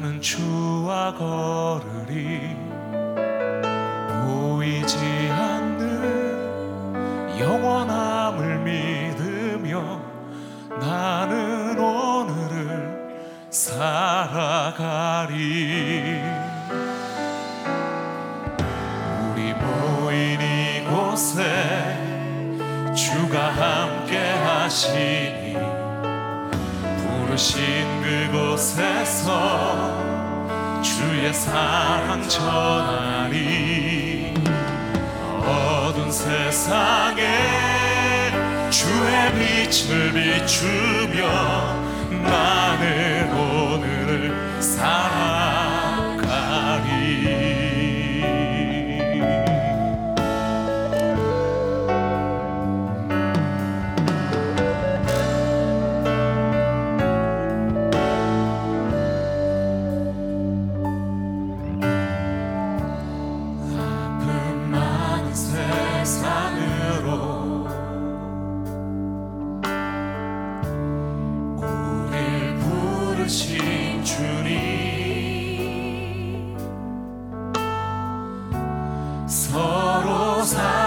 나는 주와 걸으리 보이지 않는 영원함을 믿으며 나는 오늘을 살아가리. 우리 모인 이곳에 주가 함께 하시니 부르신 그곳에서 주의 사랑 전하리. 어두운 세상에 주의 빛을 비추며 나는 서로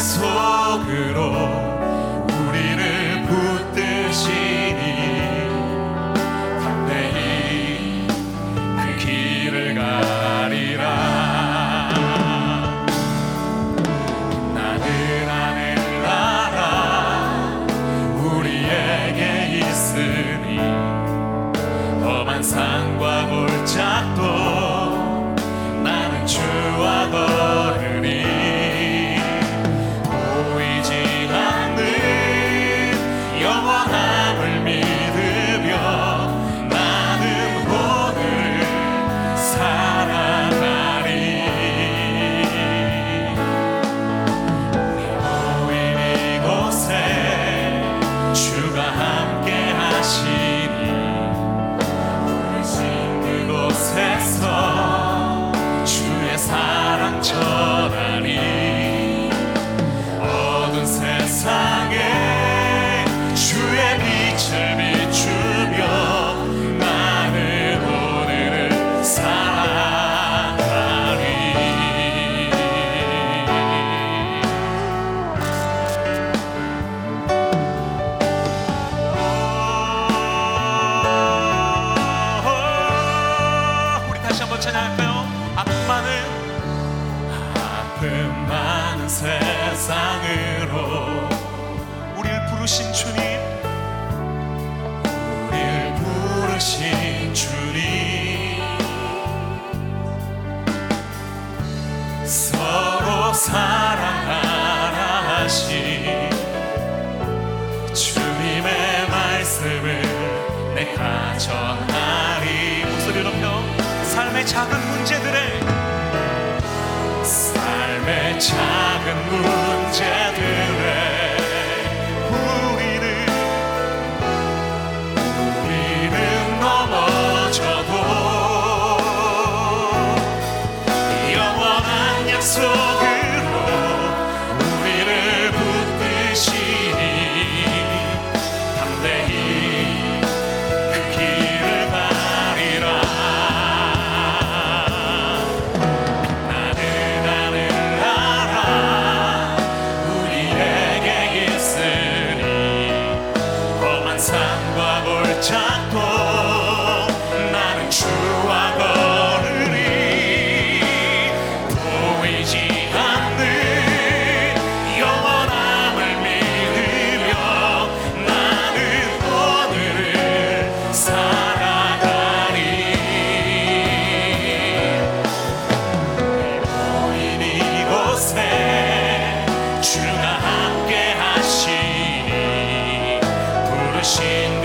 약속으로 우리를 붙드시니 담대히 그 길을 가리라. 나는 하늘 나라 우리에게 있으니 험한 산과 골짜기도 하 사랑하라 하신 주님의 말씀을 내가 전하리. 목소리 높여 삶의 작은 문제들에 삶의 작은 문제들에 우리는 우리는 넘어져도 영원한 약속 Russian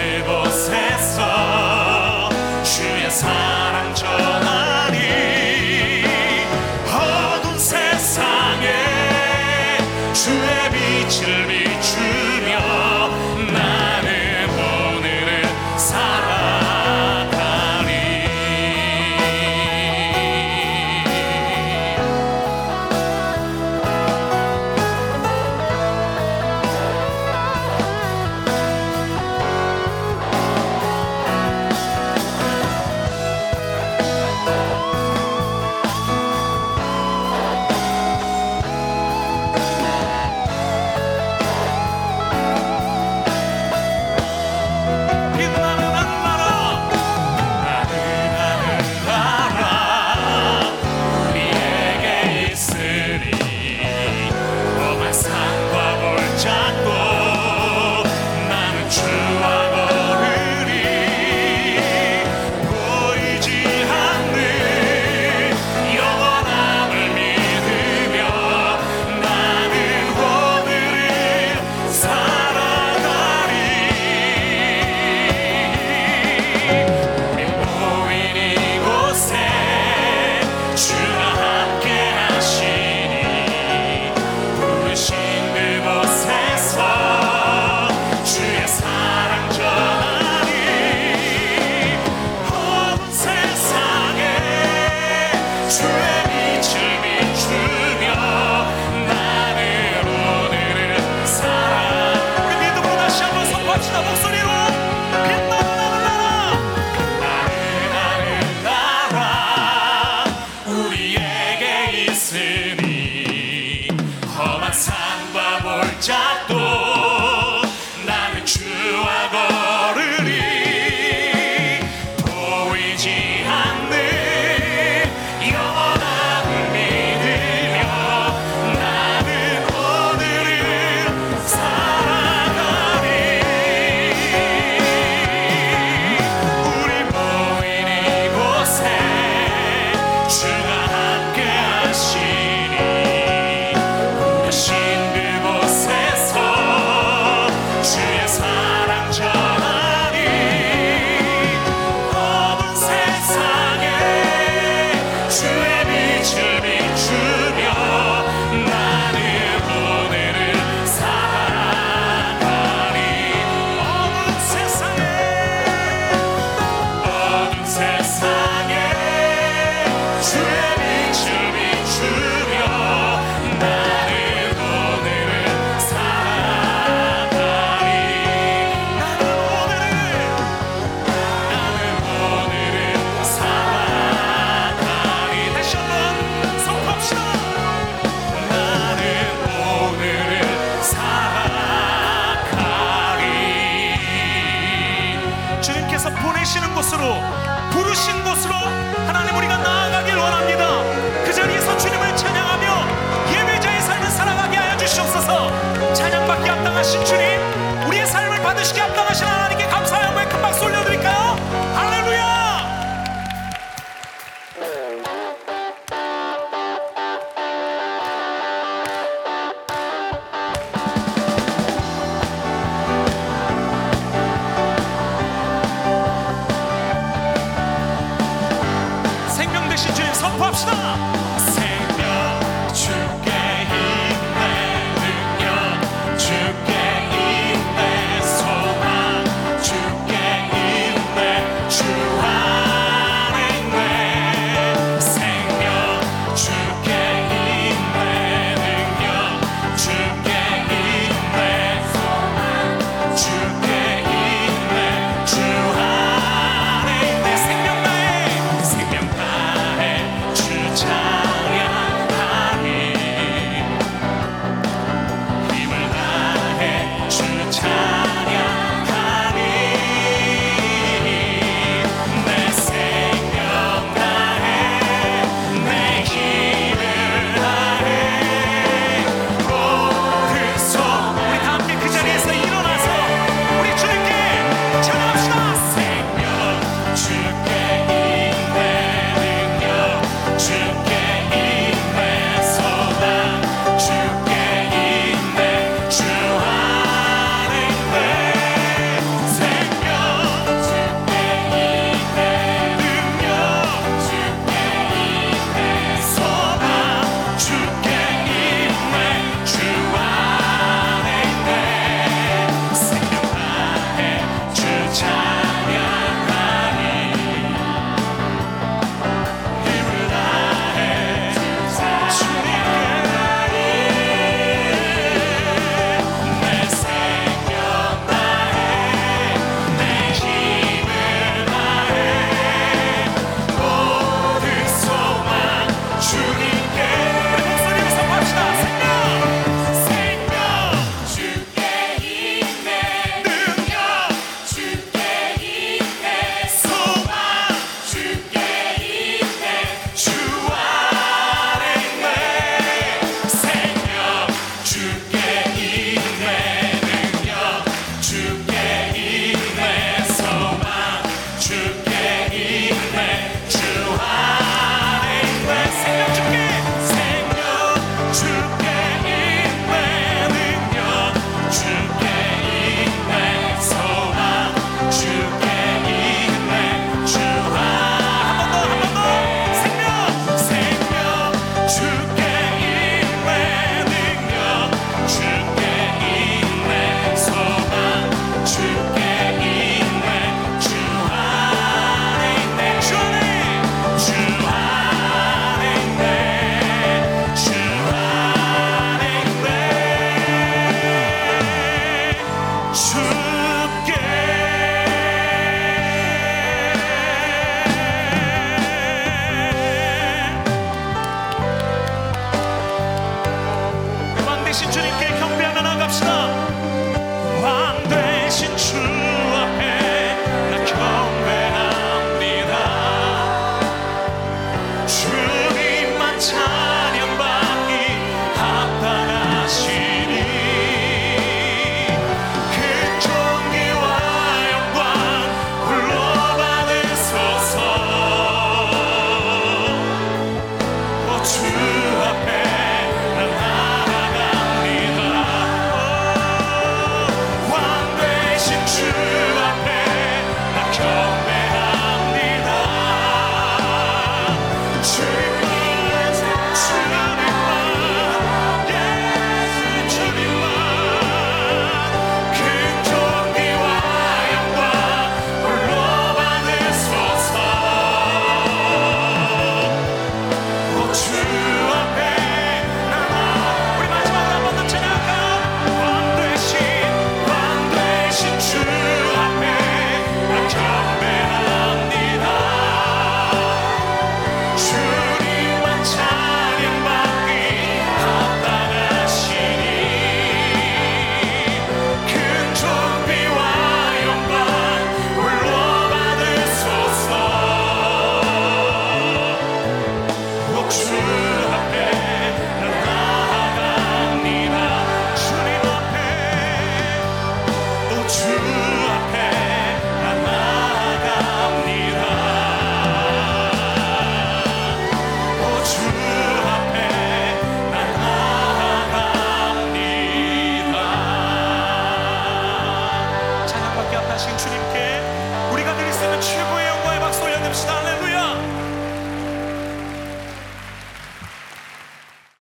time.